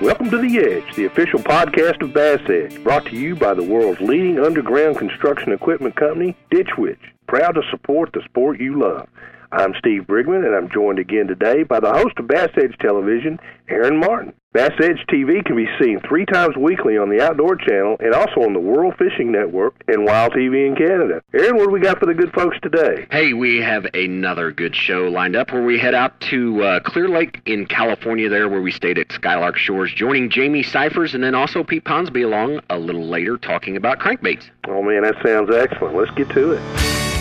Welcome to The Edge, the official podcast of Bass Edge, brought to you by the world's leading underground construction equipment company, Ditch Witch. Proud to support the sport you love. I'm Steve Brigman, and I'm joined again today by the host of Bass Edge Television, Aaron Martin. Bass Edge TV can be seen three times weekly on the Outdoor Channel and also on the World Fishing Network and Wild TV in Canada. Aaron, what do we got for the good folks today? Hey, we have another good show lined up where we head out to uh, Clear Lake in California, there where we stayed at Skylark Shores, joining Jamie Cyphers and then also Pete Ponsby along a little later talking about crankbaits. Oh, man, that sounds excellent. Let's get to it.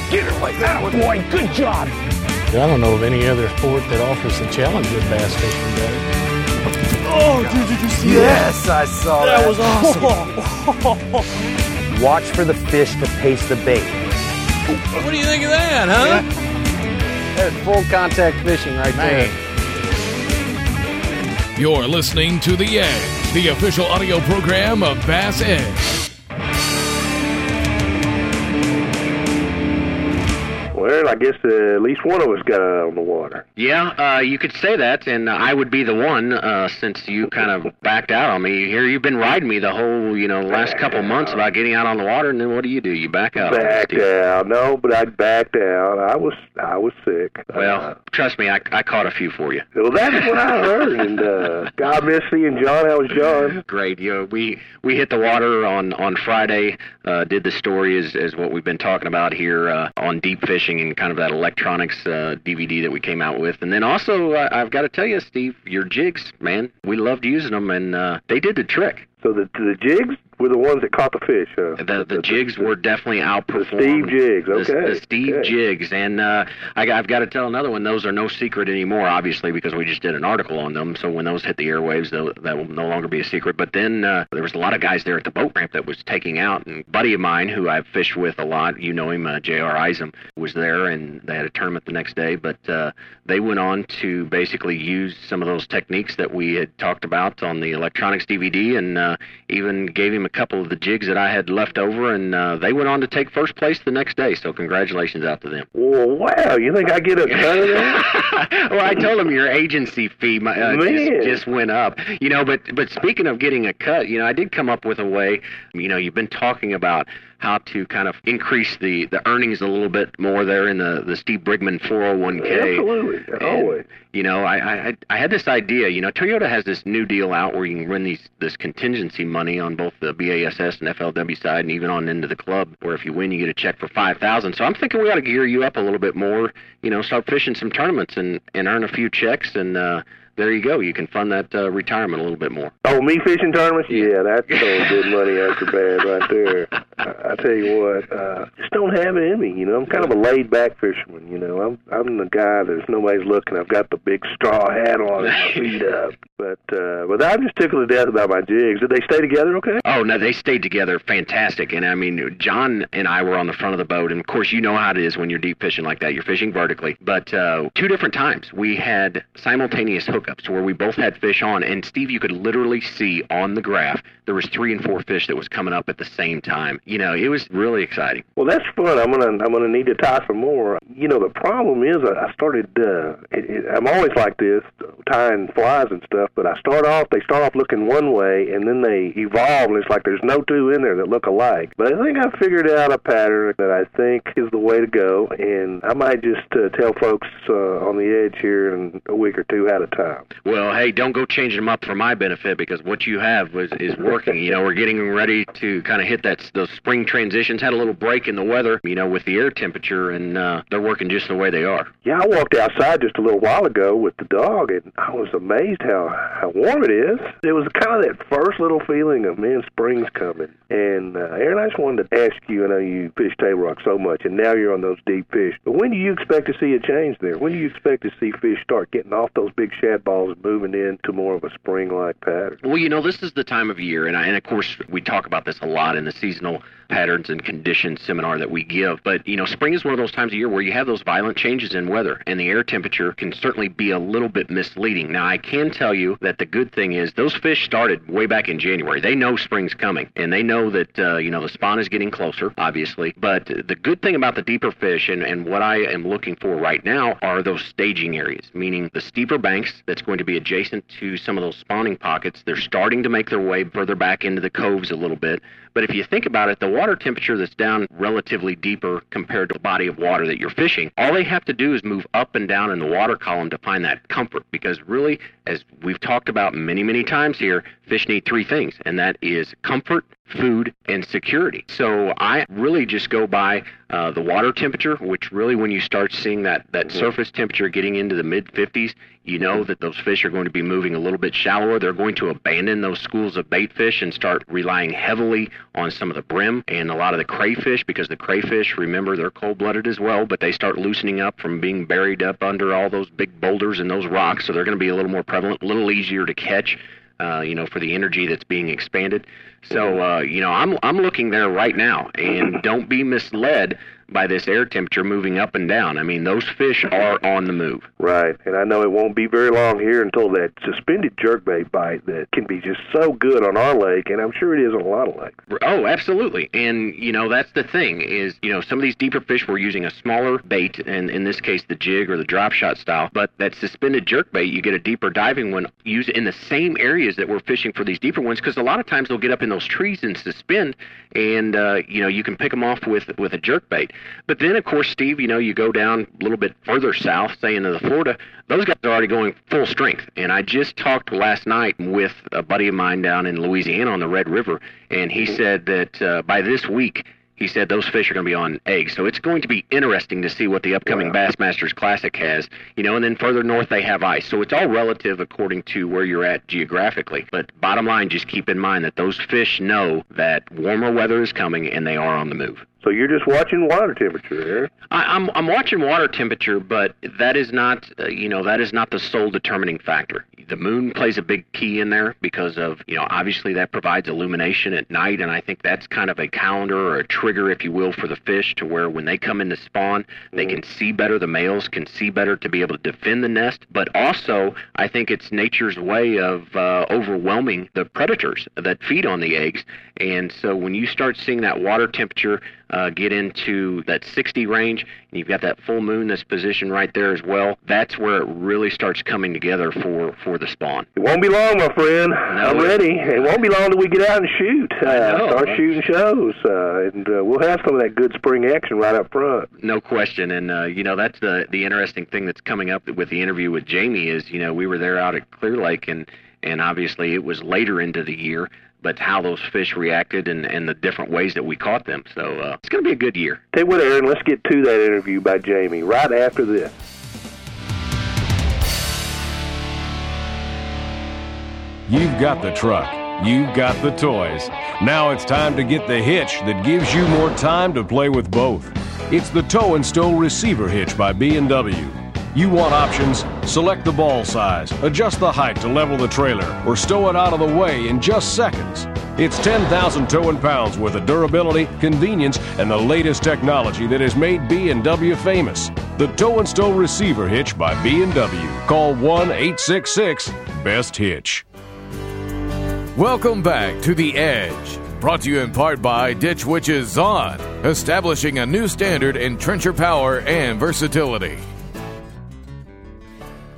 Get her like that, boy. Good job. I don't know of any other sport that offers the challenge of bass fishing better. Oh, dude, did you see Yes, I saw that. that? was awesome. Watch for the fish to pace the bait. What do you think of that, huh? That's full contact fishing right there. You're listening to The Edge, the official audio program of Bass Edge. Well, I guess uh, at least one of us got out on the water. Yeah, uh, you could say that, and I would be the one uh, since you kind of backed out on me. Here, you've been riding me the whole, you know, last couple months about getting out on the water, and then what do you do? You back out. on me, Backed Steve. out. No, but I backed out. I was I was sick. Well, Uh, trust me, I, I caught a few for you. well, that's what I heard. And uh, God miss seeing John. How was John? Great. You know, we we hit the water on on Friday. Uh, did the story as as what we've been talking about here uh, on deep fishing and kind of that electronics uh, DVD that we came out with. And then also, uh, I've got to tell you, Steve, your jigs, man, we loved using them, and uh, they did the trick. So the the jigs were the ones that caught the fish. Huh? The the jigs were definitely outperformed. Steve jigs, okay, The, Steve okay. jigs, and uh, I, I've got to tell another one. Those are no secret anymore, obviously, because we just did an article on them. So when those hit the airwaves, that will no longer be a secret. But then uh, there was a lot of guys there at the boat ramp that was taking out. And a buddy of mine, who I've fished with a lot, you know him, uh, J.R. Isom, was there, and they had a tournament the next day. But uh, they went on to basically use some of those techniques that we had talked about on the electronics DVD, and uh, even gave him a couple of the jigs that I had left over, and uh, they went on to take first place the next day. So congratulations out to them. Well, wow! You think I get a cut of that? well, I told him your agency fee my, uh, just, just went up. You know, but but speaking of getting a cut, you know, I did come up with a way. You know, you've been talking about how to kind of increase the the earnings a little bit more there in the the Steve Brigman 401k. Absolutely, And, always. You know, I, I I had this idea. You know, Toyota has this new deal out where you can run these this contingency money on both the BASS and FLW side, and even on into the club, where if you win, you get a check for five thousand. So I'm thinking we ought to gear you up a little bit more. You know, start fishing some tournaments and and earn a few checks, and uh, there you go. You can fund that uh, retirement a little bit more. Oh, me fishing tournaments? Yeah, that's throwing good money after bad right there. I, I tell you what, uh, just don't have it in me. You know, I'm kind of a laid back fisherman. You know, I'm I'm the guy there's nobody's looking. I've got the big straw hat on and my feet up. But uh, but I'm just tickled to death about my jigs. Did they stay together? Okay. Oh no, they stayed together fantastic. And I mean, John and I were on the front of the boat, and of course, you know how it is when you're deep fishing like that. You're fishing vertically. But uh, two different times we had simultaneous hookups where we both had fish on, and Steve, you could literally see on the graph there was three and four fish that was coming up at the same time. You know, it was really exciting. Well, that's fun. I'm gonna I'm gonna need to tie some more. You know, the problem is I started. Uh, it, it, I'm always like this, tying flies and stuff. But I start off. They start off looking one way, and then they evolve, and it's like there's no two in there that look alike. But I think I figured out a pattern that I think is the way to go, and I might just uh, tell folks uh, on the edge here in a week or two how to tie 'em. Well, hey, don't go changing them up for my benefit because what you have was is working. You know, we're getting ready to kind of hit that those spring transitions. Had a little break in the weather, you know, with the air temperature, and uh, they're working just the way they are. Yeah, I walked outside just a little while ago with the dog, and I was amazed how how warm it is. It was kind of that first little feeling of man, spring's coming. And uh, Aaron, I just wanted to ask you. I know you fish table rock so much, and now you're on those deep fish. But when do you expect to see a change there? When do you expect to see fish start getting off those big shad balls and moving into more of a spring-like pattern? Well, you know, this is the time of year, and, I, and of course, we talk about this a lot in the seasonal patterns and conditions seminar that we give. But, you know, spring is one of those times of year where you have those violent changes in weather, and the air temperature can certainly be a little bit misleading. Now, I can tell you that the good thing is those fish started way back in January. They know spring's coming, and they know that uh, you know the spawn is getting closer, obviously. But the good thing about the deeper fish, and, and what I am looking for right now, are those staging areas, meaning the steeper banks that's going to be adjacent to some of those spawning pockets. They're starting to make their way further back into the coves a little bit. But if you think about it, the water temperature that's down relatively deeper compared to the body of water that you're fishing, all they have to do is move up and down in the water column to find that comfort. Because really, as we've talked about many, many times here, fish need three things, and that is comfort, food, and security. So I really just go by uh, the water temperature, which really, when you start seeing that, that surface temperature getting into the mid 50s, you know that those fish are going to be moving a little bit shallower. They're going to abandon those schools of bait fish and start relying heavily on some of the brim and a lot of the crayfish because the crayfish, remember, they're cold blooded as well, but they start loosening up from being buried up under all those big boulders and those rocks. So they're going to be a little more prevalent, a little easier to catch. Uh, you know, for the energy that's being expanded. So, uh, you know, I'm I'm looking there right now, and don't be misled by this air temperature moving up and down. I mean, those fish are on the move. Right, and I know it won't be very long here until that suspended jerkbait bite that can be just so good on our lake, and I'm sure it is on a lot of lakes. Oh, absolutely. And you know, that's the thing is, you know, some of these deeper fish we're using a smaller bait, and in this case the jig or the drop shot style. But that suspended jerk bait, you get a deeper diving one, use it in the same areas that we're fishing for these deeper ones, because a lot of times they'll get up in those trees and suspend, and uh, you know, you can pick them off with with a jerk bait. But then, of course, Steve, you know, you go down a little bit further south, say into the Florida, those guys are already going full strength. And I just talked last night with a buddy of mine down in Louisiana on the Red River, and he said that uh, by this week, he said those fish are going to be on eggs. So it's going to be interesting to see what the upcoming Bassmasters Classic has, you know, and then further north they have ice. So it's all relative according to where you're at geographically. But bottom line, just keep in mind that those fish know that warmer weather is coming and they are on the move. So you're just watching water temperature there. I, I'm I'm watching water temperature, but that is not uh, you know that is not the sole determining factor. The moon plays a big key in there because of you know obviously that provides illumination at night, and I think that's kind of a calendar or a trigger, if you will, for the fish to where when they come in to spawn, they can see better. The males can see better to be able to defend the nest, but also I think it's nature's way of uh, overwhelming the predators that feed on the eggs, and so when you start seeing that water temperature uh, get into that 60 range, and you've got that full moon that's positioned right there as well. That's where it really starts coming together for for the spawn. It won't be long, my friend. I'm it- ready. It won't be long till we get out and shoot. Uh, know. start shooting shows, uh, and uh, we'll have some of that good spring action right up front. No question, and uh, you know that's the the interesting thing that's coming up with the interview with Jamie is you know we were there out at Clear Lake and and obviously it was later into the year, but how those fish reacted and and the different ways that we caught them. So uh, it's going to be a good year. Tell you what, Aaron, let's get to that interview by Jamie right after this. You've got the truck. You've got the toys. Now it's time to get the hitch that gives you more time to play with both. It's the Tow and Stow Receiver Hitch by B&W. You want options? Select the ball size, adjust the height to level the trailer, or stow it out of the way in just seconds. It's 10,000 towing pounds worth of durability, convenience, and the latest technology that has made B&W famous. The Tow and Stow Receiver Hitch by B&W. Call 1-866-BEST-HITCH. Welcome back to The Edge, brought to you in part by Ditch Witch's Zahn, establishing a new standard in trencher power and versatility.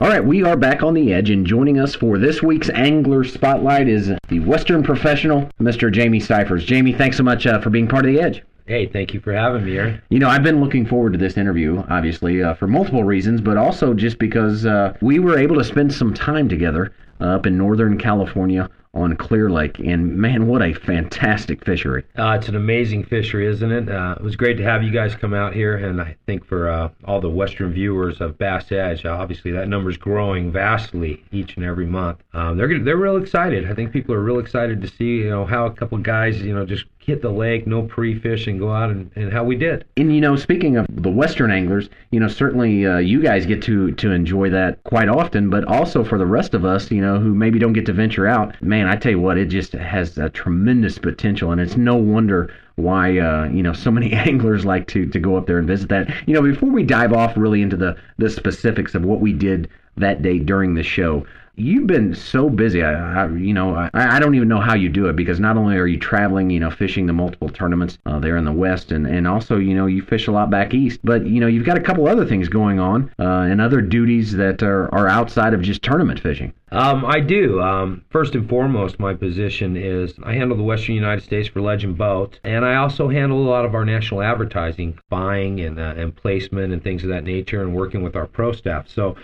All right, we are back on the edge, and joining us for this week's Angler Spotlight is the Western professional, Mr. Jamie Cyphers. Jamie, thanks so much uh, for being part of the edge. Hey, thank you for having me, Aaron. You know, I've been looking forward to this interview, obviously, uh, for multiple reasons, but also just because uh, we were able to spend some time together uh, up in Northern California on Clear Lake, and man, what a fantastic fishery! Uh, it's an amazing fishery, isn't it? Uh, it was great to have you guys come out here, and I think for uh, all the Western viewers of Bass Edge, uh, obviously that number's growing vastly each and every month. Um, they're they're real excited. I think people are real excited to see you know how a couple guys you know just hit the lake, no pre-fish, and go out and, and how we did. And you know, speaking of the Western anglers, you know, certainly uh, you guys get to to enjoy that quite often, but also for the rest of us, you know, who maybe don't get to venture out, man, I tell you what, it just has a tremendous potential, and it's no wonder why uh, you know so many anglers like to to go up there and visit that. You know, before we dive off really into the the specifics of what we did that day during the show. You've been so busy. I, I you know, I, I don't even know how you do it because not only are you traveling, you know, fishing the multiple tournaments uh, there in the West, and, and also, you know, you fish a lot back east. But you know, you've got a couple other things going on uh, and other duties that are, are outside of just tournament fishing. Um, I do. Um, first and foremost, my position is I handle the Western United States for Legend Boat, and I also handle a lot of our national advertising, buying and uh, and placement and things of that nature, and working with our pro staff. So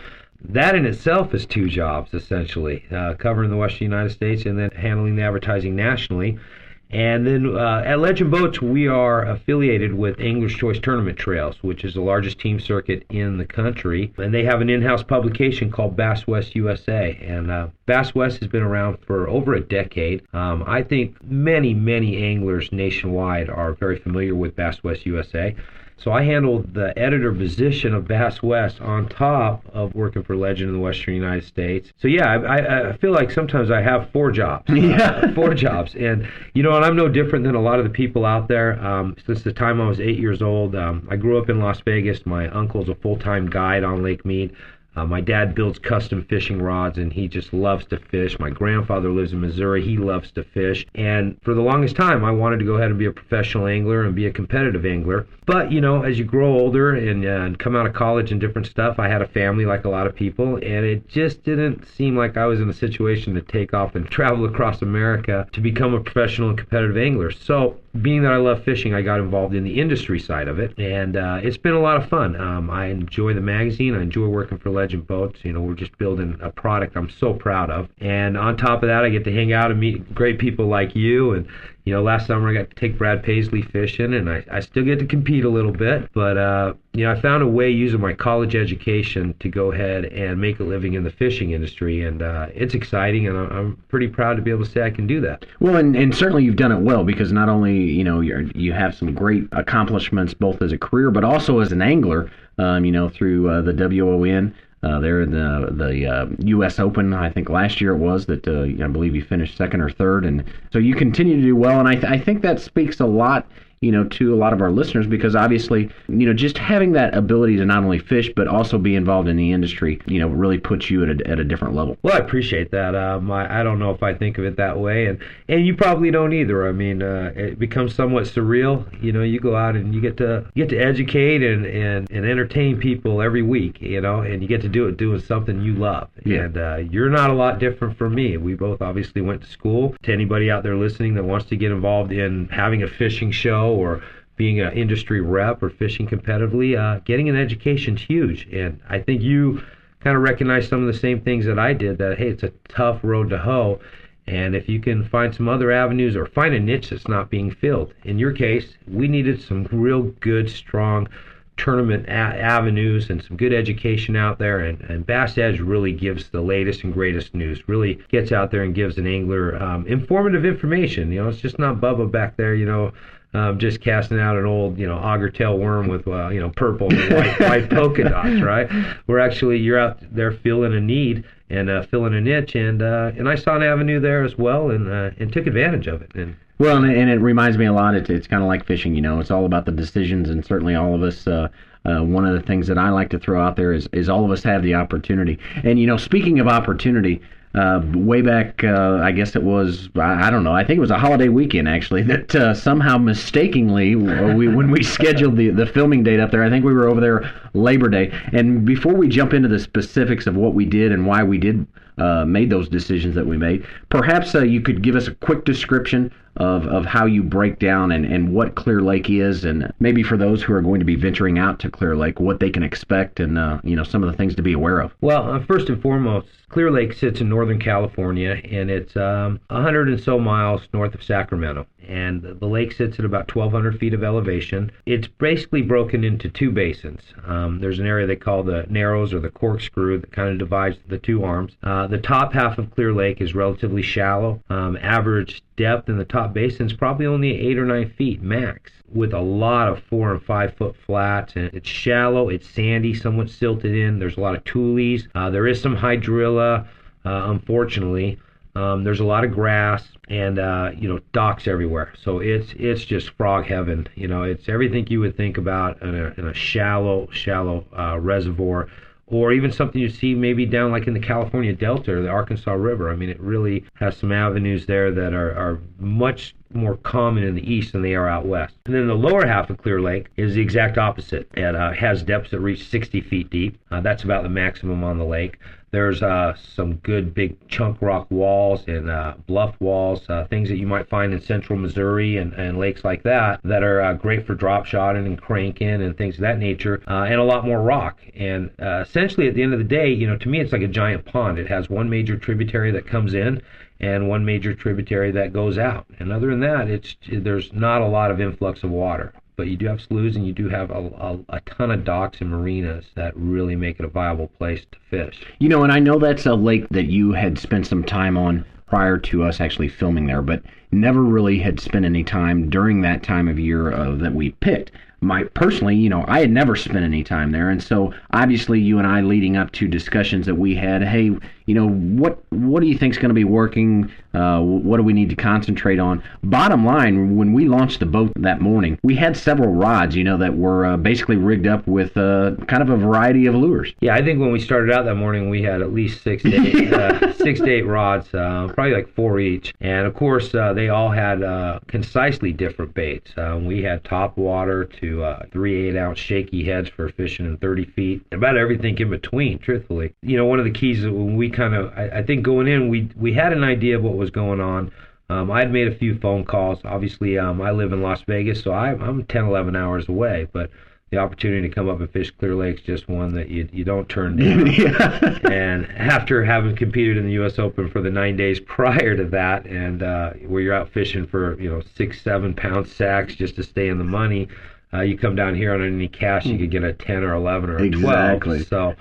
that in itself is two jobs essentially uh, covering the western united states and then handling the advertising nationally. And then uh, at legend boats we are affiliated with Anglers Choice tournament trails which is the largest team circuit in the country. And they have an in-house publication called bass west usa and uh, bass west has been around for over a decade. Um, i think many many anglers nationwide are very familiar with bass west usa so I handled the editor position of Bass West on top of working for Legend in the Western United States. So yeah, I, I feel like sometimes I have four jobs. Yeah, uh, four jobs, and you know, and I'm no different than a lot of the people out there. Um, since the time I was eight years old, um, I grew up in Las Vegas. My uncle's a full-time guide on Lake Mead. Uh, my dad builds custom fishing rods and he just loves to fish. My grandfather lives in Missouri. He loves to fish. And for the longest time, I wanted to go ahead and be a professional angler and be a competitive angler. But, you know, as you grow older and, uh, and come out of college and different stuff, I had a family like a lot of people. And it just didn't seem like I was in a situation to take off and travel across America to become a professional and competitive angler. So being that I love fishing, I got involved in the industry side of it, and uh, it's been a lot of fun. Um, I enjoy the magazine. I enjoy working for Legend Boats. You know, we're just building a product I'm so proud of. And on top of that, I get to hang out and meet great people like you and you know, last summer I got to take Brad Paisley fishing, and I, I still get to compete a little bit. But, uh, you know, I found a way using my college education to go ahead and make a living in the fishing industry. And uh, it's exciting, and I'm, pretty proud to be able to say I can do that. Well, and, and certainly you've done it well because not only, you know, you're, you have some great accomplishments both as a career, but also as an angler, um, you know, through uh, the WON. Uh, there in the the uh, U.S. Open, I think last year it was that uh, I believe you finished second or third, and so you continue to do well, and I, th- I think that speaks a lot you know, to a lot of our listeners because obviously, you know, just having that ability to not only fish but also be involved in the industry, you know, really puts you at a, at a different level. Well, I appreciate that. Um, I, I don't know if I think of it that way, and and you probably don't either. I mean, uh, it becomes somewhat surreal. You know, you go out and you get to get to educate and and and entertain people every week. You know, and you get to do it doing something you love. Yeah. And uh, you're not a lot different from me. We both obviously went to school. To anybody out there listening that wants to get involved in having a fishing show or being an industry rep or fishing competitively, uh, getting an education is huge. And I think you kind of recognize some of the same things that I did that, hey, it's a tough road to hoe. And if you can find some other avenues or find a niche that's not being filled. In your case, we needed some real good, strong tournament a- avenues and some good education out there. And, and Bass Edge really gives the latest and greatest news, really gets out there and gives an angler um, informative information. You know, it's just not Bubba back there, you know, um, just casting out an old, you know, auger tail worm with, uh, you know, purple and white, white polka dots, right? We're actually, you're out there filling a need and uh, filling a niche, and uh, and I saw an avenue there as well, and uh, and took advantage of it. And Well, and, and it reminds me a lot. It's, it's kind of like fishing, you know. It's all about the decisions, and certainly all of us. Uh, uh, one of the things that I like to throw out there is, is all of us have the opportunity. And you know, speaking of opportunity, uh, way back, uh, I guess it was I, don't know. I think it was a holiday weekend actually that uh, somehow mistakenly we when we scheduled the the filming date up there. I think we were over there Labor Day. And before we jump into the specifics of what we did and why we did uh, made those decisions that we made, perhaps uh, you could give us a quick description of, of how you break down and, and what Clear Lake is, and maybe for those who are going to be venturing out to Clear Lake, what they can expect, and uh, you know some of the things to be aware of. Well, uh, first and foremost, Clear Lake sits in Northern California, and it's um, 100 and so miles north of Sacramento. And the lake sits at about 1,200 feet of elevation. It's basically broken into two basins. Um, there's an area they call the Narrows or the Corkscrew that kind of divides the two arms. Uh, the top half of Clear Lake is relatively shallow. Um, average depth in the top basin is probably only eight or nine feet max with a lot of four and five foot flats and it's shallow it's sandy somewhat silted in there's a lot of tules uh, there is some hydrilla uh, unfortunately. Um, there's a lot of grass and uh, you know docks everywhere. So it's it's just frog heaven you know it's everything you would think about in a, in a shallow shallow uh, reservoir or even something you see maybe down like in the California Delta or the Arkansas River. I mean, it really has some avenues there that are, are much more common in the east than they are out west. And then the lower half of Clear Lake is the exact opposite. It uh, has depths that reach 60 feet deep. Uh, that's about the maximum on the lake. There's uh, some good big chunk rock walls and uh, bluff walls, uh, things that you might find in central Missouri and, and lakes like that, that are uh, great for drop shotting and cranking and things of that nature, uh, and a lot more rock. And uh, essentially, at the end of the day, you know, to me, it's like a giant pond. It has one major tributary that comes in and one major tributary that goes out. And other than that, it's there's not a lot of influx of water but you do have sloughs and you do have a, a, a, ton of docks and marinas that really make it a viable place to fish. You know, and I know that's a lake that you had spent some time on prior to us actually filming there, but never really had spent any time during that time of year uh, that we picked my personally, you know, I had never spent any time there, and so obviously you and I leading up to discussions that we had, hey, you know, what what do you think is going to be working? Uh, what do we need to concentrate on? Bottom line, when we launched the boat that morning, we had several rods, you know, that were uh, basically rigged up with uh, kind of a variety of lures. Yeah, I think when we started out that morning, we had at least six to eight, uh, six to eight rods, uh, probably like four each, and of course uh, they all had concisely different baits. we had top water to three eight ounce shaky heads for fishing in 30 feet, about everything in between. Truthfully, you know, one of the keys when we kind of, I, I think going in, we we had an idea of what was going on. Um, I'd made a few phone calls. Obviously, um, I live in Las Vegas, so I, I'm 10, 11 hours away. But the opportunity to come up and fish Clear Lake's just one that you you don't turn down. yeah. And after having competed in the U.S. Open for the nine days prior to that, and uh, where you're out fishing for you know six, seven pound sacks just to stay in the money, uh, you come down here on any cash, you could get a 10 or 11 or a exactly. 12. So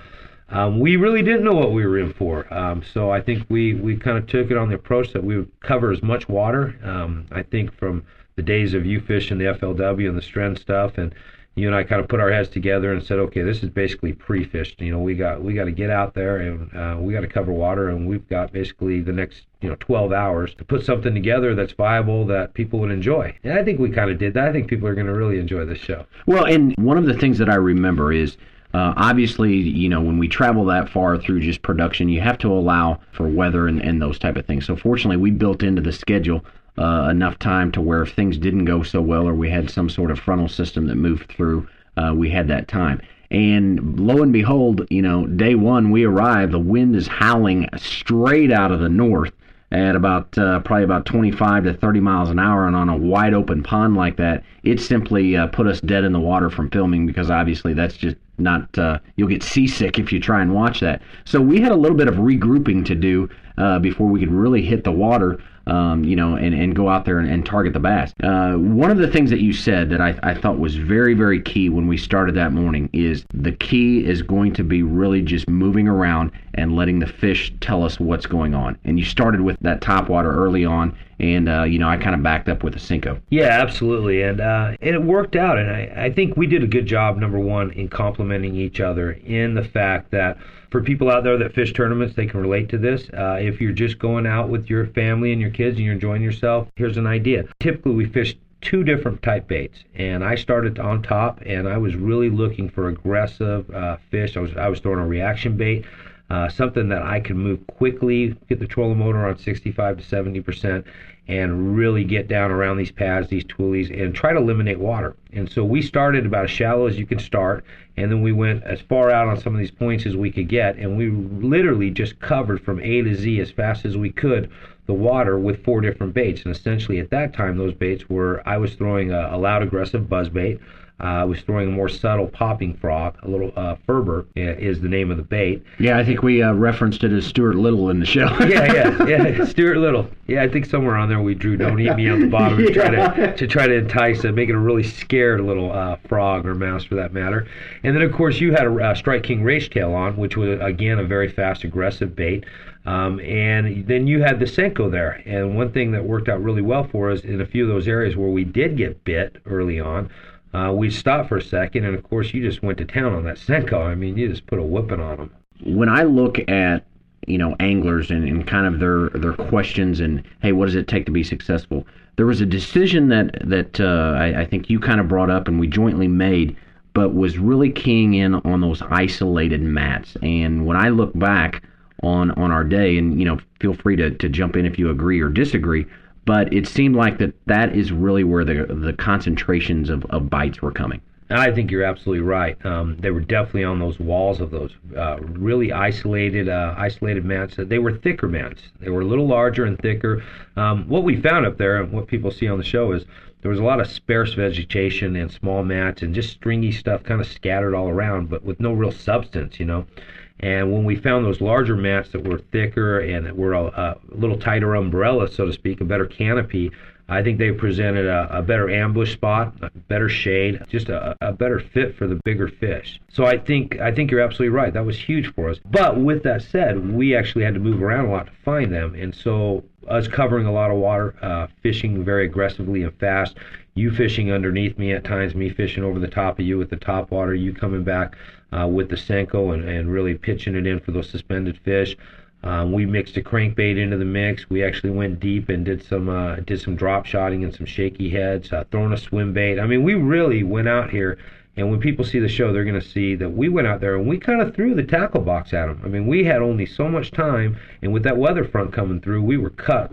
um, we really didn't know what we were in for. Um, so I think we, we kind of took it on the approach that we would cover as much water. Um, I think from the days of you fishing the FLW and the Stren stuff, and you and I kind of put our heads together and said, okay, this is basically pre-fished. You know, we got we got to get out there and uh, we got to cover water, and we've got basically the next you know 12 hours to put something together that's viable that people would enjoy. And I think we kind of did that. I think people are going to really enjoy this show. Well, and one of the things that I remember is. Uh, obviously, you know, when we travel that far through just production, you have to allow for weather and, and those type of things. So fortunately, we built into the schedule uh, enough time to where if things didn't go so well or we had some sort of frontal system that moved through, uh, we had that time. And lo and behold, you know, day one we arrive, the wind is howling straight out of the north at about uh, probably about 25 to 30 miles an hour, and on a wide open pond like that, it simply uh, put us dead in the water from filming because obviously that's just not uh, you'll get seasick if you try and watch that. So we had a little bit of regrouping to do uh, before we could really hit the water um, you know, and, and go out there and, and target the bass. Uh, one of the things that you said that I, I thought was very, very key when we started that morning is the key is going to be really just moving around and letting the fish tell us what's going on. And you started with that top water early on, and uh, you know I kind of backed up with a Senko. Yeah, absolutely, and uh, and it worked out. And I, I think we did a good job, number one, in complementing each other in the fact that for people out there that fish tournaments, they can relate to this. Uh, if you're just going out with your family and your kids and you're enjoying yourself, here's an idea. Typically, we fish two different type baits, and I started on top, and I was really looking for aggressive uh, fish. I was I was throwing a reaction bait. Uh, something that I can move quickly, get the trolling motor on 65 to 70 percent, and really get down around these pads, these tules, and try to eliminate water. And so we started about as shallow as you can start, and then we went as far out on some of these points as we could get, and we literally just covered from A to Z as fast as we could the water with four different baits. And essentially at that time, those baits were I was throwing a, a loud aggressive buzz bait. I uh, was throwing a more subtle popping frog, a little uh, Ferber is the name of the bait. Yeah, I think we uh, referenced it as Stuart Little in the show. yeah, yeah, yeah, Stuart Little. Yeah, I think somewhere on there we drew "Don't eat me" on the bottom to try to to try to entice and make it a really scared little uh, frog or mouse for that matter. And then of course you had a Strike King Rage Tail on, which was again a very fast, aggressive bait. Um, and then you had the Senko there. And one thing that worked out really well for us in a few of those areas where we did get bit early on uh, we stopped for a second, and of course, you just went to town on that Senko. I mean, you just put a whipping on them. When I look at you know anglers and, and kind of their their questions and hey, what does it take to be successful? There was a decision that that uh, I, I think you kind of brought up and we jointly made but was really keying in on those isolated mats. And when I look back on on our day, and you know, feel free to, to jump in if you agree or disagree, but it seemed like that that is really where the the concentrations of, of bites were coming. I think you're absolutely right. Um, they were definitely on those walls of those uh, really isolated, uh, isolated mats. They were thicker mats. They were a little larger and thicker. Um, what we found up there, and what people see on the show, is there was a lot of sparse vegetation and small mats and just stringy stuff, kind of scattered all around, but with no real substance, you know. And when we found those larger mats that were thicker and that were a, a little tighter umbrella, so to speak, a better canopy, I think they presented a, a better ambush spot, a better shade, just a, a better fit for the bigger fish. So I think I think you're absolutely right. That was huge for us. But with that said, we actually had to move around a lot to find them, and so us covering a lot of water, uh, fishing very aggressively and fast. You fishing underneath me at times, me fishing over the top of you with the top water. You coming back uh, with the Senko and, and really pitching it in for those suspended fish. Um, we mixed a crankbait into the mix. We actually went deep and did some uh, did some drop shotting and some shaky heads, uh, throwing a swim bait. I mean, we really went out here. And when people see the show, they're going to see that we went out there and we kind of threw the tackle box at them. I mean, we had only so much time, and with that weather front coming through, we were cut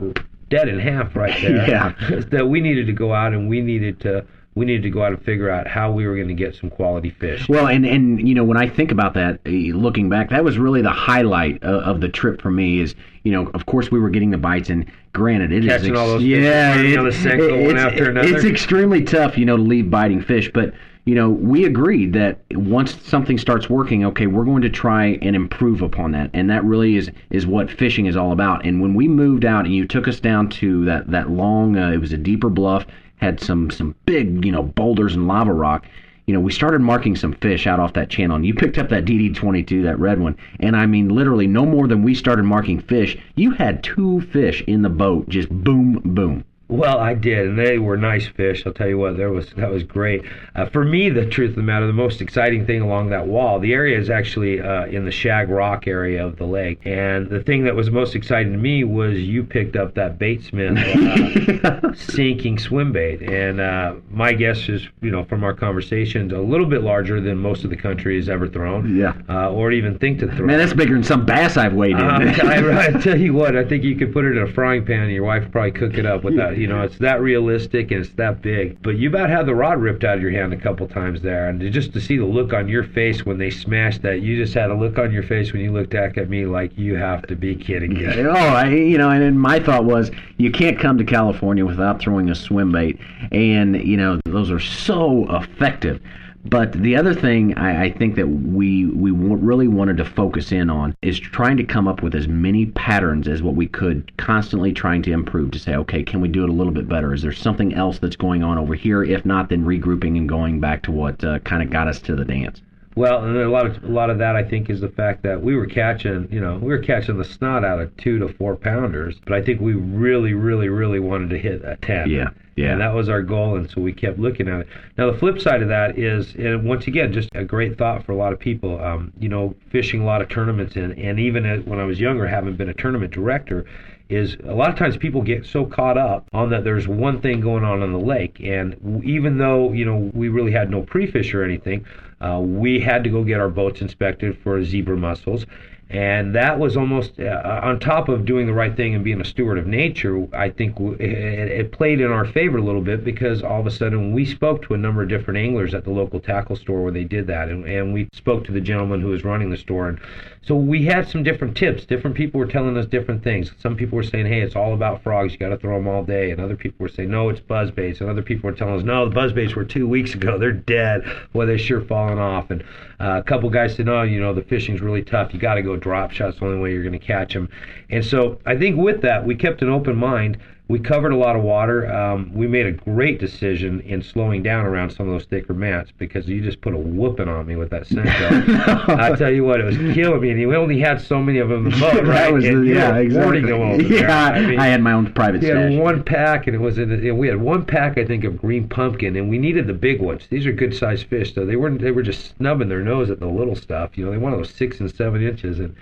dead in half right there. Yeah. that we needed to go out and we needed to we needed to go out and figure out how we were going to get some quality fish. Well, and and you know when I think about that, eh, looking back, that was really the highlight of, of the trip for me. Is you know, of course, we were getting the bites, and granted, it is Catching ex- all those fish, yeah, it- one it's, after another. it's extremely tough, you know, to leave biting fish, but. You know, we agreed that once something starts working, okay, we're going to try and improve upon that, and that really is is what fishing is all about. And when we moved out, and you took us down to that that long, uh, it was a deeper bluff, had some some big you know boulders and lava rock you know we started marking some fish out off that channel. And you picked up that dd22 that red one. And i mean literally no more than we started marking fish you had two fish in the boat just boom boom Well, I did, and they were nice fish. I'll tell you what, there was that was great. Uh, for me, the truth of the matter, the most exciting thing along that wall, the area is actually uh, in the Shag Rock area of the lake, and the thing that was most exciting to me was you picked up that Batesmith uh, sinking swim bait, and uh, my guess is, you know, from our conversations, a little bit larger than most of the country has ever thrown, Yeah. uh, or even think to throw. man that's bigger than some bass i've weighed in Um, I, I tell you what, I think you could put it in a frying pan and your wife would probably cook it up without, you know, it's that realistic and it's that big. But you about had the rod ripped out of your hand a couple times there, and just to see the look on your face when they smashed that, you just had a look on your face when you looked back at me like you have to be kidding me. Oh, I, you know, and then my thought was, you can't come to California without throwing a swim bait, and you know those are so effective. But the other thing I, I think that we we really wanted to focus in on is trying to come up with as many patterns as what we could, constantly trying to improve. To say, okay, can we do it a little bit better? Is there something else that's going on over here? If not, then regrouping and going back to what uh, kind of got us to the dance. Well, and a lot of a lot of that I think is the fact that we were catching, you know, we were catching the snot out of two to four pounders, but I think we really, really, really wanted to hit a ten. Yeah, yeah. And that was our goal, and so we kept looking at it. Now the flip side of that is, and once again, just a great thought for a lot of people. Um, you know, fishing a lot of tournaments, and and even as, when I was younger, having been a tournament director, is a lot of times people get so caught up on that there's one thing going on on the lake and even though you know we really had no pre-fish or anything uh, we had to go get our boats inspected for zebra mussels and that was almost uh, on top of doing the right thing and being a steward of nature i think w- it, it played in our favor a little bit because all of a sudden we spoke to a number of different anglers at the local tackle store where they did that. And, and we spoke to the gentleman who was running the store. And so we had some different tips. Different people were telling us different things. Some people were saying hey it's all about frogs. You got to throw them all day. And other people were saying no it's buzz baits. And other people were telling us no the buzz baits were two weeks ago. They're dead. Well they're sure falling off. And uh, a couple guys said no you know the fishing's really tough. You got to go drop shots. The only way you're going to catch them and so i think with that we kept an open mind we covered a lot of water. Um, we made a great decision in slowing down around some of those thicker mats because you just put a whooping on me with that Senko. I tell you what, it was killing me, and you only had so many of them in the boat, right? Was and yeah, exactly. hoarding them over there. Yeah, I, mean, I had my own private we had one pack, and it was in. we had one pack, I think, of green pumpkin, and we needed the big ones. These are good sized fish, so they weren't. They were just snubbing their nose at the little stuff. You know, they wanted those six and seven inches, and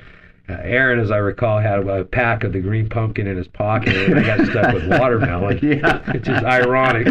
Uh, Aaron, as I recall, had a pack of the green pumpkin in his pocket, and I got stuck with watermelon. Yeah. which is ironic.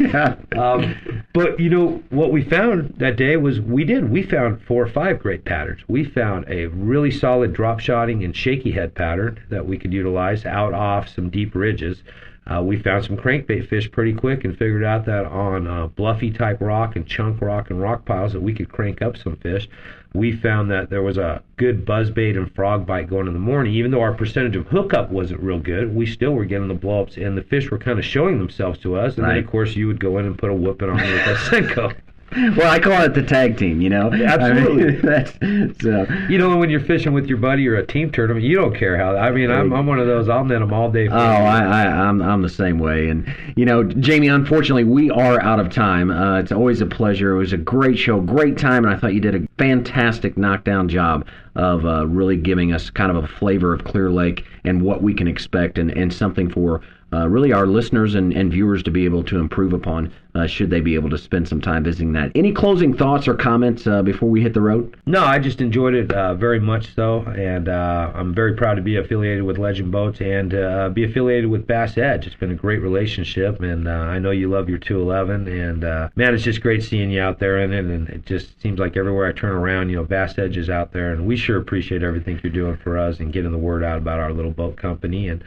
yeah. Um, but you know what we found that day was we did we found four or five great patterns. We found a really solid drop shotting and shaky head pattern that we could utilize out off some deep ridges. Uh, we found some crankbait fish pretty quick and figured out that on uh, bluffy type rock and chunk rock and rock piles that we could crank up some fish. We found that there was a good buzzbait and frog bite going in the morning. Even though our percentage of hookup wasn't real good, we still were getting the blowups and the fish were kind of showing themselves to us. And then of course you would go in and put a whooping on me with that Senko. Well, I call it the tag team. You know, Absolutely. I mean, that's, so You know, when you're fishing with your buddy or a team tournament, you don't care how. I mean, I'm, I'm one of those. I'll net them all day. Oh, I, I, I'm I'm the same way, and you know, Jamie. Unfortunately, we are out of time. Uh, it's always a pleasure. It was a great show, great time, and I thought you did a fantastic knockdown job of uh, really giving us kind of a flavor of Clear Lake and what we can expect, and, and something for uh, really our listeners and, and viewers to be able to improve upon uh, should they be able to spend some time visiting that. Any closing thoughts or comments uh, before we hit the road? No, I just enjoyed it uh, very much so, and uh, I'm very proud to be affiliated with Legend Boats and uh, be affiliated with Bass Edge. It's been a great relationship, and I know you love your 211, and man, it's just great seeing you out there in it, and it just seems like everywhere I turn around, you know, Bass Edge is out there, and we sure appreciate everything you're doing for us and getting the word out about our little boat company, and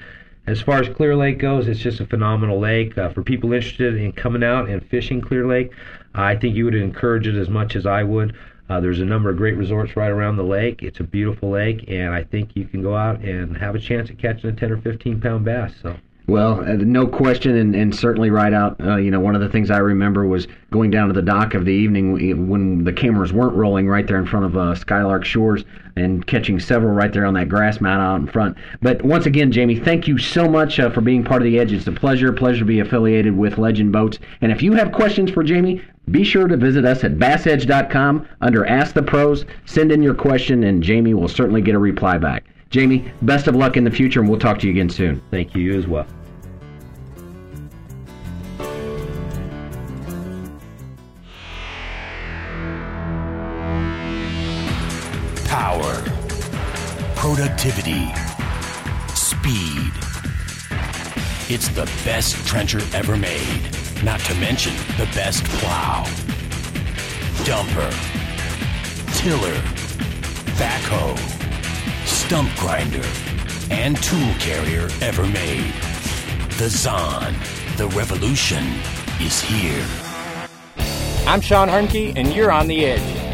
as far as Clear Lake goes, it's just a phenomenal lake. Uh, for people interested in coming out and fishing Clear Lake, I think you would encourage it as much as I would. Uh, there's a number of great resorts right around the lake. It's a beautiful lake, and I think you can go out and have a chance at catching a 10 or 15 pound bass. So. Well, uh, no question, and, and certainly right out. Uh, you know, one of the things I remember was going down to the dock of the evening when the cameras weren't rolling right there in front of uh, Skylark Shores and catching several right there on that grass mat out in front. But once again, Jamie, thank you so much uh, for being part of the Edge. It's a pleasure, pleasure to be affiliated with Legend Boats. And if you have questions for Jamie, be sure to visit us at bassedge.com under Ask the Pros. Send in your question, and Jamie will certainly get a reply back. Jamie, best of luck in the future, and we'll talk to you again soon. Thank you, you as well. Power, productivity, speed. It's the best trencher ever made, not to mention the best plow. Dumper, tiller, backhoe, stump grinder, and tool carrier ever made. The Zahn, the revolution, is here. I'm Sean Hernke, and you're on the edge.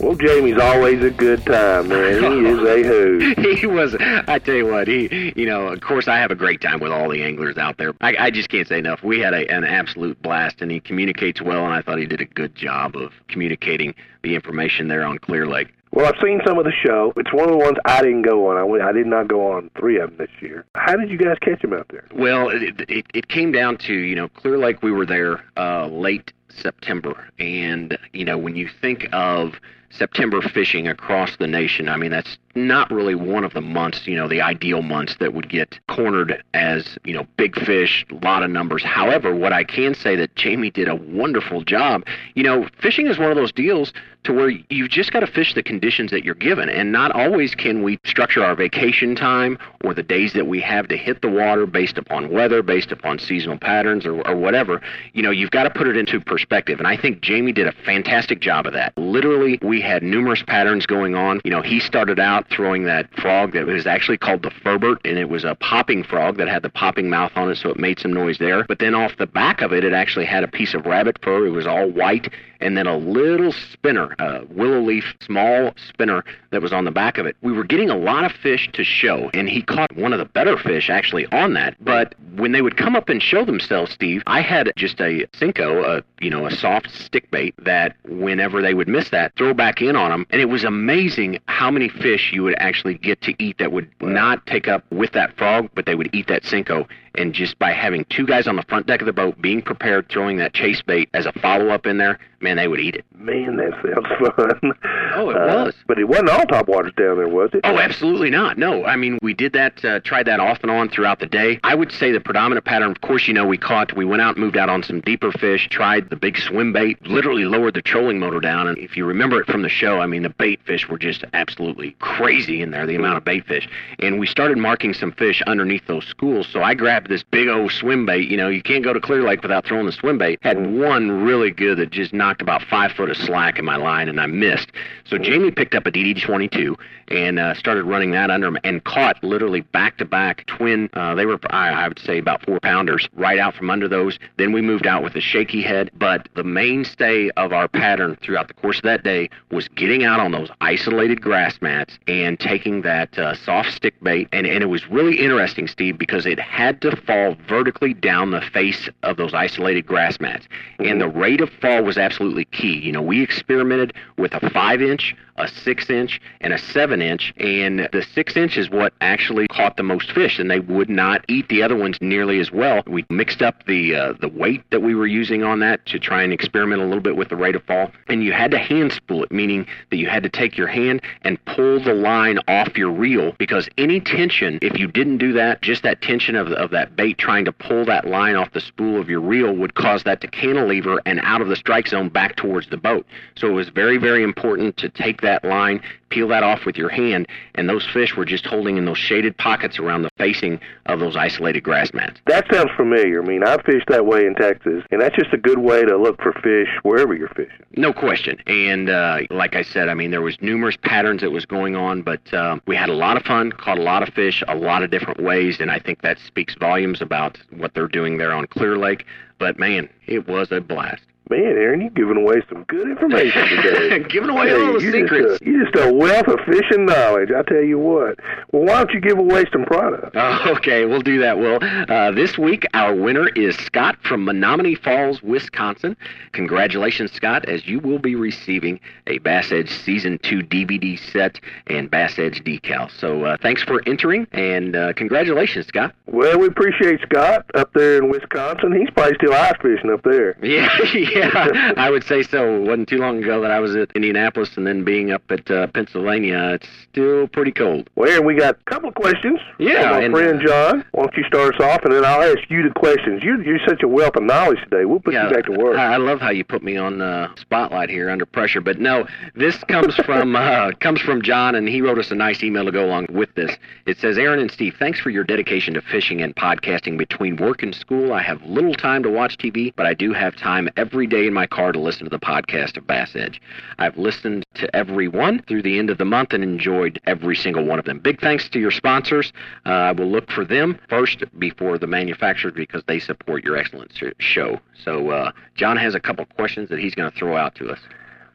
Well, Jamie's always a good time, man. He is a hoot. he was. I tell you what, he. You know, of course, I have a great time with all the anglers out there. I, I just can't say enough. We had a, an absolute blast, and he communicates well, and I thought he did a good job of communicating the information there on Clear Lake. Well, I've seen some of the show. It's one of the ones I didn't go on. I went. I did not go on three of them this year. How did you guys catch him out there? Well, it, it, it came down to, you know, Clear Lake, we were there uh, late September. And, you know, when you think of September fishing across the nation, I mean, that's not really one of the months, you know, the ideal months that would get cornered as, you know, big fish, a lot of numbers. However, what I can say that Jamie did a wonderful job, you know, fishing is one of those deals to where you've just got to fish the conditions that you're given. And not always can we structure our vacation time or the days that we have to hit the water based upon weather, based upon seasonal patterns or, or whatever. You know, you've got to put it into perspective. And I think Jamie did a fantastic job of that. Literally, we had numerous patterns going on. You know, he started out throwing that frog that was actually called the Ferbert, and it was a popping frog that had the popping mouth on it, so it made some noise there. But then off the back of it, it actually had a piece of rabbit fur. It was all white, and then a little spinner, a willow leaf small spinner that was on the back of it. We were getting a lot of fish to show, and he caught one of the better fish actually on that. But when they would come up and show themselves, Steve, I had just a Senko, a you know, a soft stick bait that whenever they would miss that, throw back in on them, and it was amazing how many fish you would actually get to eat that would not take up with that frog, but they would eat that Senko. And just by having two guys on the front deck of the boat being prepared, throwing that chase bait as a follow up in there, man, they would eat it. Man, that sounds fun. Oh, it Uh, was. But it wasn't all top waters down there, was it? Oh, absolutely not. No, I mean we did that, uh, tried that off and on throughout the day. I would say the predominant pattern. Of course, you know we caught, we went out, and moved out on some deeper fish, tried the big swim bait, literally lowered the trolling motor down. And if you remember it from the show, I mean the bait fish were just absolutely crazy in there, the amount of bait fish. And we started marking some fish underneath those schools. So I grabbed this big old swim bait. You know, you can't go to Clear Lake without throwing the swim bait. Had one really good that just knocked about five foot of slack in my line, and I missed. So Jamie picked up a DD22 and uh, started running that under him and caught literally back to back twin. Uh, they were, I, I would say, about four pounders right out from under those. Then we moved out with a shaky head. But the mainstay of our pattern throughout the course of that day was getting out on those isolated grass mats and taking that uh, soft stick bait. And, and it was really interesting, Steve, because it had to fall vertically down the face of those isolated grass mats. And the rate of fall was absolutely key. You know, we experimented with a five inch, a six inch, and a seven inch, and the six inch is what actually caught the most fish, and they would not eat the other ones nearly as well. We mixed up the uh, the weight that we were using on that to try and experiment a little bit with the rate of fall, and you had to hand spool it, meaning that you had to take your hand and pull the line off your reel because any tension, if you didn't do that, just that tension of of that bait trying to pull that line off the spool of your reel would cause that to cantilever and out of the strike zone back towards the boat. So it was very very important to take that line, peel that off with your hand, and those fish were just holding in those shaded pockets around the facing of those isolated grass mats. That sounds familiar. I mean, I fished that way in Texas, and that's just a good way to look for fish wherever you're fishing. No question. And uh, like I said, I mean, there was numerous patterns that was going on, but um, we had a lot of fun, caught a lot of fish, a lot of different ways, and I think that speaks volumes about what they're doing there on Clear Lake. But man, it was a blast. Man, Aaron, you're giving away some good information today. Giving away Hey, all the you're secrets. Just a, you're just a wealth of fishing knowledge. I tell you what. Well, why don't you give away some products? Oh, okay, we'll do that. Well, uh, this week our winner is Scott from Menomonee Falls, Wisconsin. Congratulations, Scott, as you will be receiving a Bass Edge Season 2 DVD set and Bass Edge decal. So uh, thanks for entering, and uh, congratulations, Scott. Well, we appreciate Scott up there in Wisconsin. He's probably still ice fishing up there. Yeah, yeah, I would say so. It wasn't too long ago that I was at Indianapolis, and then being up at uh, Pennsylvania, it's still pretty cold. Well, Aaron, we got a couple of questions Yeah, our and- friend John. Why don't you start us off, and then I'll ask you the questions. You're, you're such a wealth of knowledge today. We'll put yeah, you back to work. I I love how you put me on the spotlight here under pressure. But no, this comes from uh, comes from John, and he wrote us a nice email to go along with this. It says, Aaron and Steve, thanks for your dedication to fishing and podcasting. Between work and school, I have little time to watch TV, but I do have time every day in my car to listen to the podcast of Bass Edge. I've listened to every one through the end of the month and enjoyed every single one of them. Big thanks to your sponsors. Uh, I will look for them first before the manufacturers because they support your excellent show. So uh, John has a couple questions that he's going to throw out to us.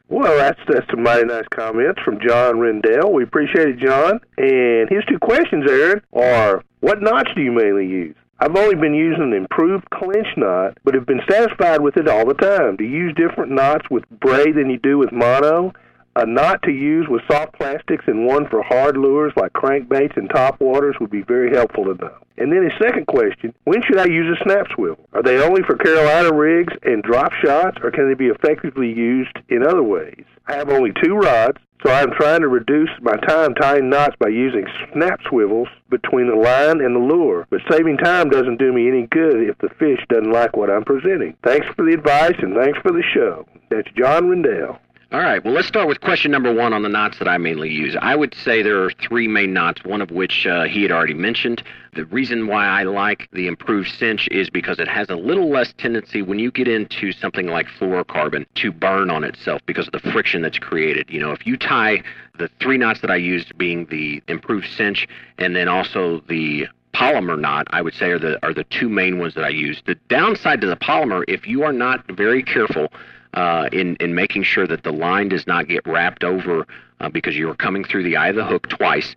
Well, that's that's some mighty nice comments from John Rendell. We appreciate it, John. And his two questions, Aaron, are what knots do you mainly use? I've only been using an improved clinch knot, but have been satisfied with it all the time. You use different knots with braid than you do with mono? A knot to use with soft plastics and one for hard lures like crankbaits and topwaters would be very helpful to know. And then his second question, when should I use a snap swivel? Are they only for Carolina rigs and drop shots, or can they be effectively used in other ways? I have only two rods, so I'm trying to reduce my time tying knots by using snap swivels between the line and the lure. But saving time doesn't do me any good if the fish doesn't like what I'm presenting. Thanks for the advice and thanks for the show. That's John Rendell. All right. Well, let's start with question number one on the knots that I mainly use. I would say there are three main knots, one of which uh, he had already mentioned. The reason why I like the improved cinch is because it has a little less tendency when you get into something like fluorocarbon to burn on itself because of the friction that's created. You know, if you tie the three knots that I used being the improved cinch and then also the Palomar knot, I would say, are the are the two main ones that I use. The downside to the Palomar, if you are not very careful uh, in in making sure that the line does not get wrapped over uh, because you are coming through the eye of the hook twice,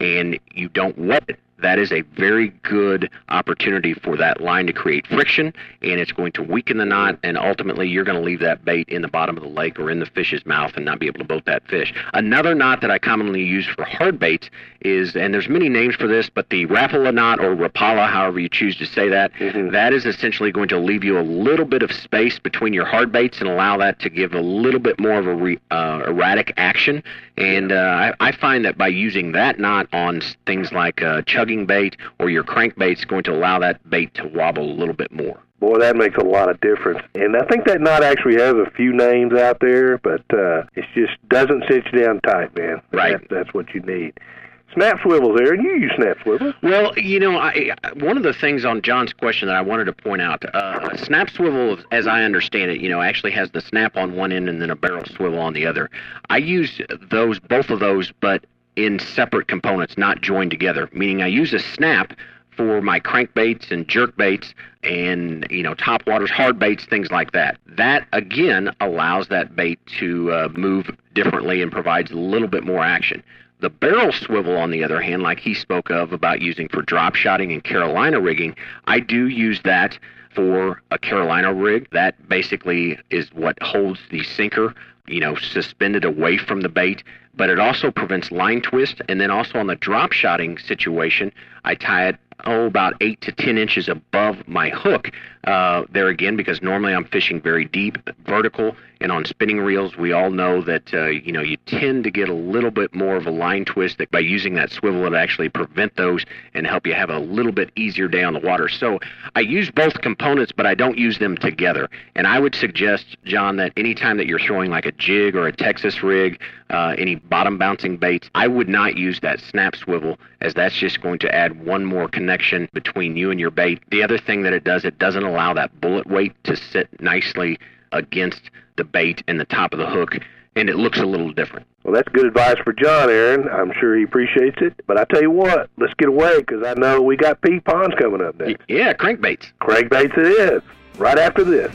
and you don't wet it that is a very good opportunity for that line to create friction, and it's going to weaken the knot, and ultimately you're going to leave that bait in the bottom of the lake or in the fish's mouth and not be able to boat that fish. Another knot that I commonly use for hard baits is, and there's many names for this, but the Rapala knot or Rapala, however you choose to say that, Mm-hmm. that is essentially going to leave you a little bit of space between your hard baits and allow that to give a little bit more of a re, uh, erratic action. And uh, I, I find that by using that knot on things like uh, bait or your crankbait, it's going to allow that bait to wobble a little bit more. Boy, that makes a lot of difference. And I think that knot actually has a few names out there, but uh, it just doesn't sit you down tight, man. Right. That's, that's what you need. Snap swivels, Aaron. You use snap swivels. Well, you know, I, one of the things on John's question that I wanted to point out, uh, snap swivel, as I understand it, you know, actually has the snap on one end and then a barrel swivel on the other. I use those, both of those, but in separate components, not joined together. Meaning, I use a snap for my crankbaits and jerkbaits and you know top waters, hard baits, things like that. That again allows that bait to uh, move differently and provides a little bit more action. The barrel swivel, on the other hand, like he spoke of about using for drop shotting and Carolina rigging, I do use that for a Carolina rig. That basically is what holds the sinker, you know, suspended away from the bait. But it also prevents line twist. And then also on the drop shotting situation, I tie it oh about eight to ten inches above my hook uh, there again because normally I'm fishing very deep vertical and on spinning reels we all know that uh, you know you tend to get a little bit more of a line twist that by using that swivel it actually prevent those and help you have a little bit easier day on the water. So I use both components but I don't use them together. And I would suggest John that anytime that you're throwing like a jig or a Texas rig uh, any bottom bouncing baits I would not use that snap swivel as that's just going to add one more connection between you and your bait. The other thing that it does, it doesn't allow that bullet weight to sit nicely against the bait and the top of the hook, and it looks a little different. Well, that's good advice for John, Aaron. I'm sure he appreciates it. But I tell you what, let's get away because I know we got Pete Ponds coming up next. Yeah, crankbaits. Crankbaits it is. Right after this.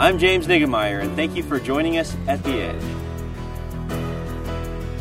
I'm James Niggemeyer, and thank you for joining us at The Edge.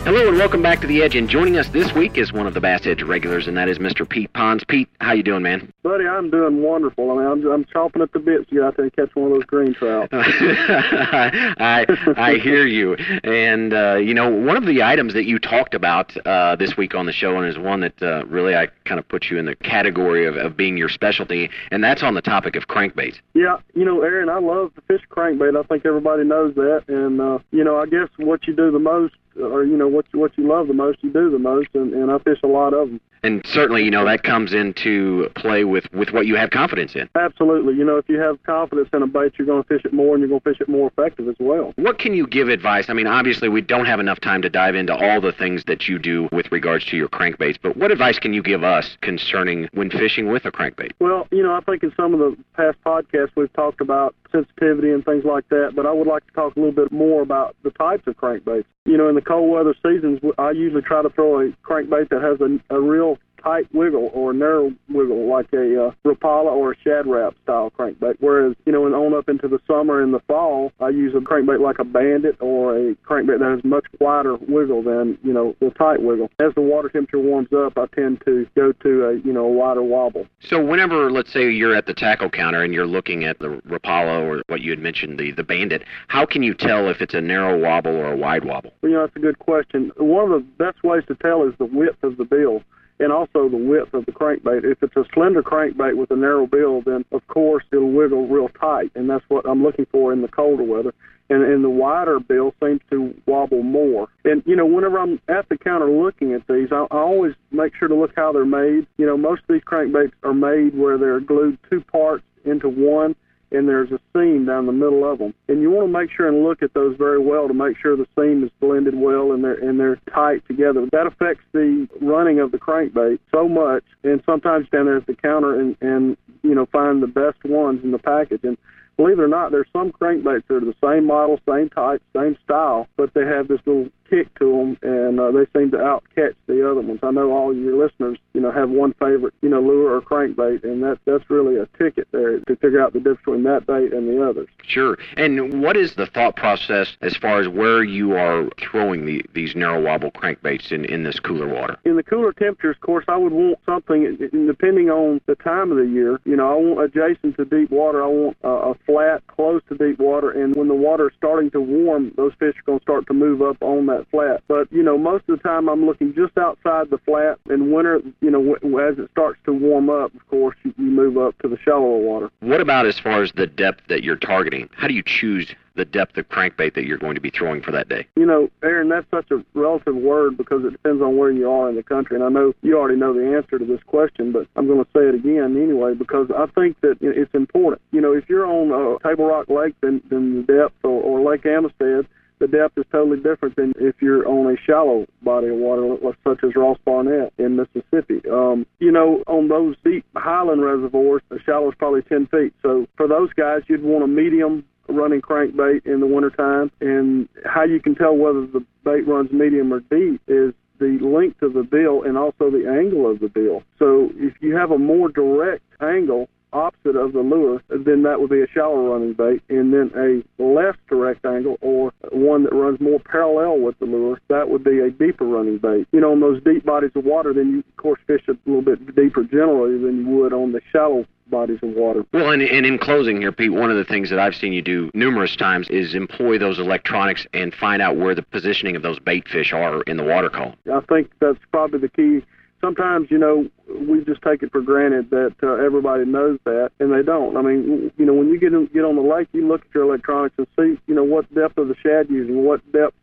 Hello and welcome back to the Edge. And joining us this week is one of the Bass Edge regulars, and that is Mr. Pete Ponds. Pete, how you doing, man? Buddy, I'm doing wonderful. I mean, I'm, I'm chomping at the bits to get out there and catch one of those green trout. I I hear you. And uh, you know, one of the items that you talked about uh, this week on the show, and is one that uh, really I kind of put you in the category of, of being your specialty, and that's on the topic of crankbaits. Yeah, you know, Aaron, I love to fish crankbait. I think everybody knows that. And uh, you know, I guess what you do the most, or you know, what you, what you love the most, you do the most. And, and I fish a lot of them. And certainly, you know, that comes into play with with what you have confidence in. Absolutely. You know, if you have confidence in a bait, you're going to fish it more, and you're going to fish it more effective as well. What can you give advice? I mean, obviously, we don't have enough time to dive into all the things that you do with regards to your crankbaits, but what advice can you give us concerning when fishing with a crankbait? Well, you know, I think in some of the past podcasts we've talked about sensitivity and things like that, but I would like to talk a little bit more about the types of crankbaits. You know, in the cold weather seasons, I usually try to throw a crankbait that has a, a real tight wiggle or narrow wiggle, like a uh, Rapala or a Shad Rap style crankbait. Whereas, you know, and on up into the summer and the fall, I use a crankbait like a Bandit or a crankbait that has much wider wiggle than, you know, the tight wiggle. As the water temperature warms up, I tend to go to a, you know, a wider wobble. So whenever, let's say, you're at the tackle counter and you're looking at the Rapala or what you had mentioned, the the Bandit, how can you tell if it's a narrow wobble or a wide wobble? Well, you know, that's a good question. One of the best ways to tell is the width of the bill and also the width of the crankbait. If it's a slender crankbait with a narrow bill, then of course it'll wiggle real tight, and that's what I'm looking for in the colder weather. And, and the wider bill seems to wobble more. And you know, whenever I'm at the counter looking at these, I, I always make sure to look how they're made. You know, most of these crankbaits are made where they're glued two parts into one, and there's a seam down the middle of them. And you want to make sure and look at those very well to make sure the seam is blended well and they're and they're tight together. That affects the running of the crankbait so much. And sometimes down there at the counter and and you know find the best ones in the package and believe it or not, there's some crankbaits that are the same model, same type, same style, but they have this little kick to them, and uh, they seem to outcatch the other ones. I know all your listeners, you know, have one favorite, you know, lure or crankbait, and that that's really a ticket there to figure out the difference between that bait and the others. Sure. And what is the thought process as far as where you are throwing the, these narrow wobble crankbaits in, in this cooler water? In the cooler temperatures, of course, I would want something, depending on the time of the year, you know, I want adjacent to deep water, I want uh, a flat close to deep water, and when the water is starting to warm, those fish are going to start to move up on that flat. But, you know, most of the time I'm looking just outside the flat. In winter, you know, w- as it starts to warm up, of course, you, you move up to the shallower water. What about as far as the depth that you're targeting? How do you choose the depth of crankbait that you're going to be throwing for that day? You know, Aaron, that's such a relative word because it depends on where you are in the country. And I know you already know the answer to this question, but I'm going to say it again anyway because I think that it's important. You know, if you're on uh, Table Rock Lake, then, then the depth, or, or Lake Amistad, the depth is totally different than if you're on a shallow body of water, such as Ross Barnett in Mississippi. Um, you know, on those deep highland reservoirs, the shallow is probably 10 feet. So for those guys, you'd want a medium running crankbait in the wintertime. And how you can tell whether the bait runs medium or deep is the length of the bill and also the angle of the bill. So if you have a more direct angle opposite of the lure, then that would be a shallow running bait. And then a less direct angle or one that runs more parallel with the lure, that would be a deeper running bait. You know, on those deep bodies of water, then you, of course, fish a little bit deeper generally than you would on the shallow bodies of water. Well, and, and in closing here, Pete, one of the things that I've seen you do numerous times is employ those electronics and find out where the positioning of those bait fish are in the water column. I think that's probably the key sometimes you know we just take it for granted that uh, everybody knows that, and they don't. I mean, you know, when you get in, get on the lake, you look at your electronics and see, you know, what depth of the shad using, what depth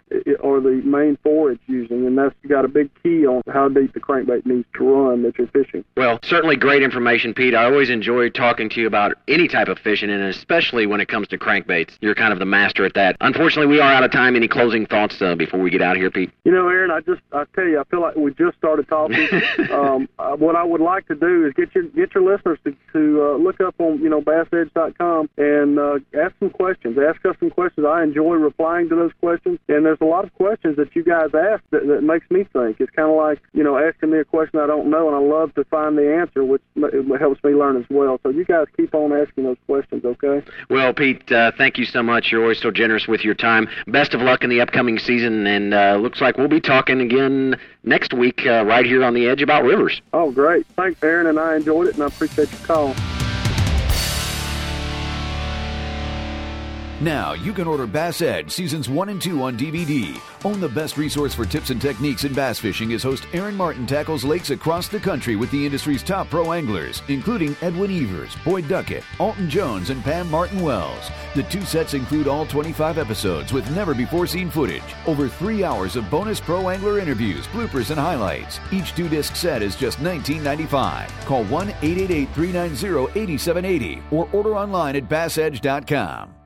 are the main forage using, and that's got a big key on how deep the crankbait needs to run that you're fishing. Well, certainly great information, Pete. I always enjoy talking to you about any type of fishing, and especially when it comes to crankbaits. You're kind of the master at that. Unfortunately, we are out of time. Any closing thoughts uh, before we get out of here, Pete? You know, Aaron, I just I tell you, I feel like we just started talking. um, uh, what I would like to do is get your get your listeners to, to uh, look up on you know bassedge.com and uh, ask some questions. Ask us some questions. I enjoy replying to those questions, and there's a lot of questions that you guys ask that, that makes me think. It's kind of like you know asking me a question I don't know, and I love to find the answer, which helps me learn as well. So you guys keep on asking those questions, okay? Well, Pete, uh, thank you so much. You're always so generous with your time. Best of luck in the upcoming season, and uh, looks like we'll be talking again next week uh, right here on the Edge about rivers. Oh, great! Thanks, Aaron, and I enjoyed it, and I appreciate your call. Now you can order Bass Edge Seasons 1 and 2 on DVD. Own the best resource for tips and techniques in bass fishing as host Aaron Martin tackles lakes across the country with the industry's top pro anglers, including Edwin Evers, Boyd Duckett, Alton Jones, and Pam Martin Wells. The two sets include all 25 episodes with never before seen footage, over three hours of bonus pro angler interviews, bloopers, and highlights. Each two disc set is just $19.95. Call 1 888 390 8780 or order online at bassedge.com.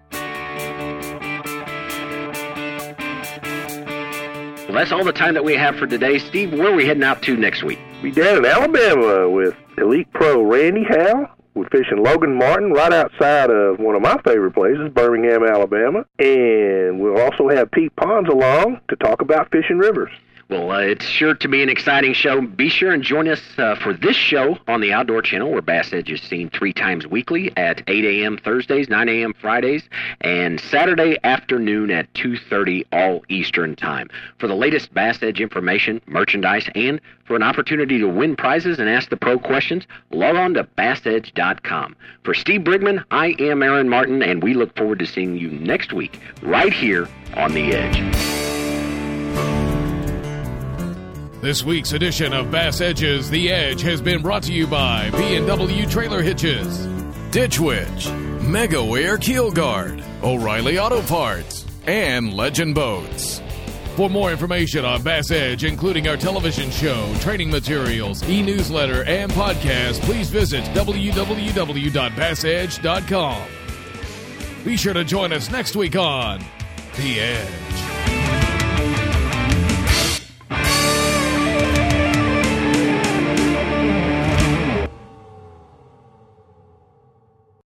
Well, that's all the time that we have for today. Steve, where are we heading out to next week? Be down in Alabama with Elite Pro Randy Howell. We're fishing Logan Martin right outside of one of my favorite places, Birmingham, Alabama. And we'll also have Pete Ponds along to talk about fishing rivers. Well, uh, it's sure to be an exciting show. Be sure and join us uh, for this show on the Outdoor Channel, where Bass Edge is seen three times weekly at 8 a.m. Thursdays, 9 a.m. Fridays, and Saturday afternoon at 2:30 all Eastern Time. For the latest Bass Edge information, merchandise, and for an opportunity to win prizes and ask the pro questions, log on to BassEdge.com. For Steve Brigman, I am Aaron Martin, and we look forward to seeing you next week right here on the Edge. This week's edition of Bass Edges The Edge has been brought to you by B&W Trailer Hitches, Ditch Witch, MegaWare Keel Guard, O'Reilly Auto Parts, and Legend Boats. For more information on Bass Edge, including our television show, training materials, e-newsletter, and podcast, please visit www.bassedge.com. Be sure to join us next week on The Edge.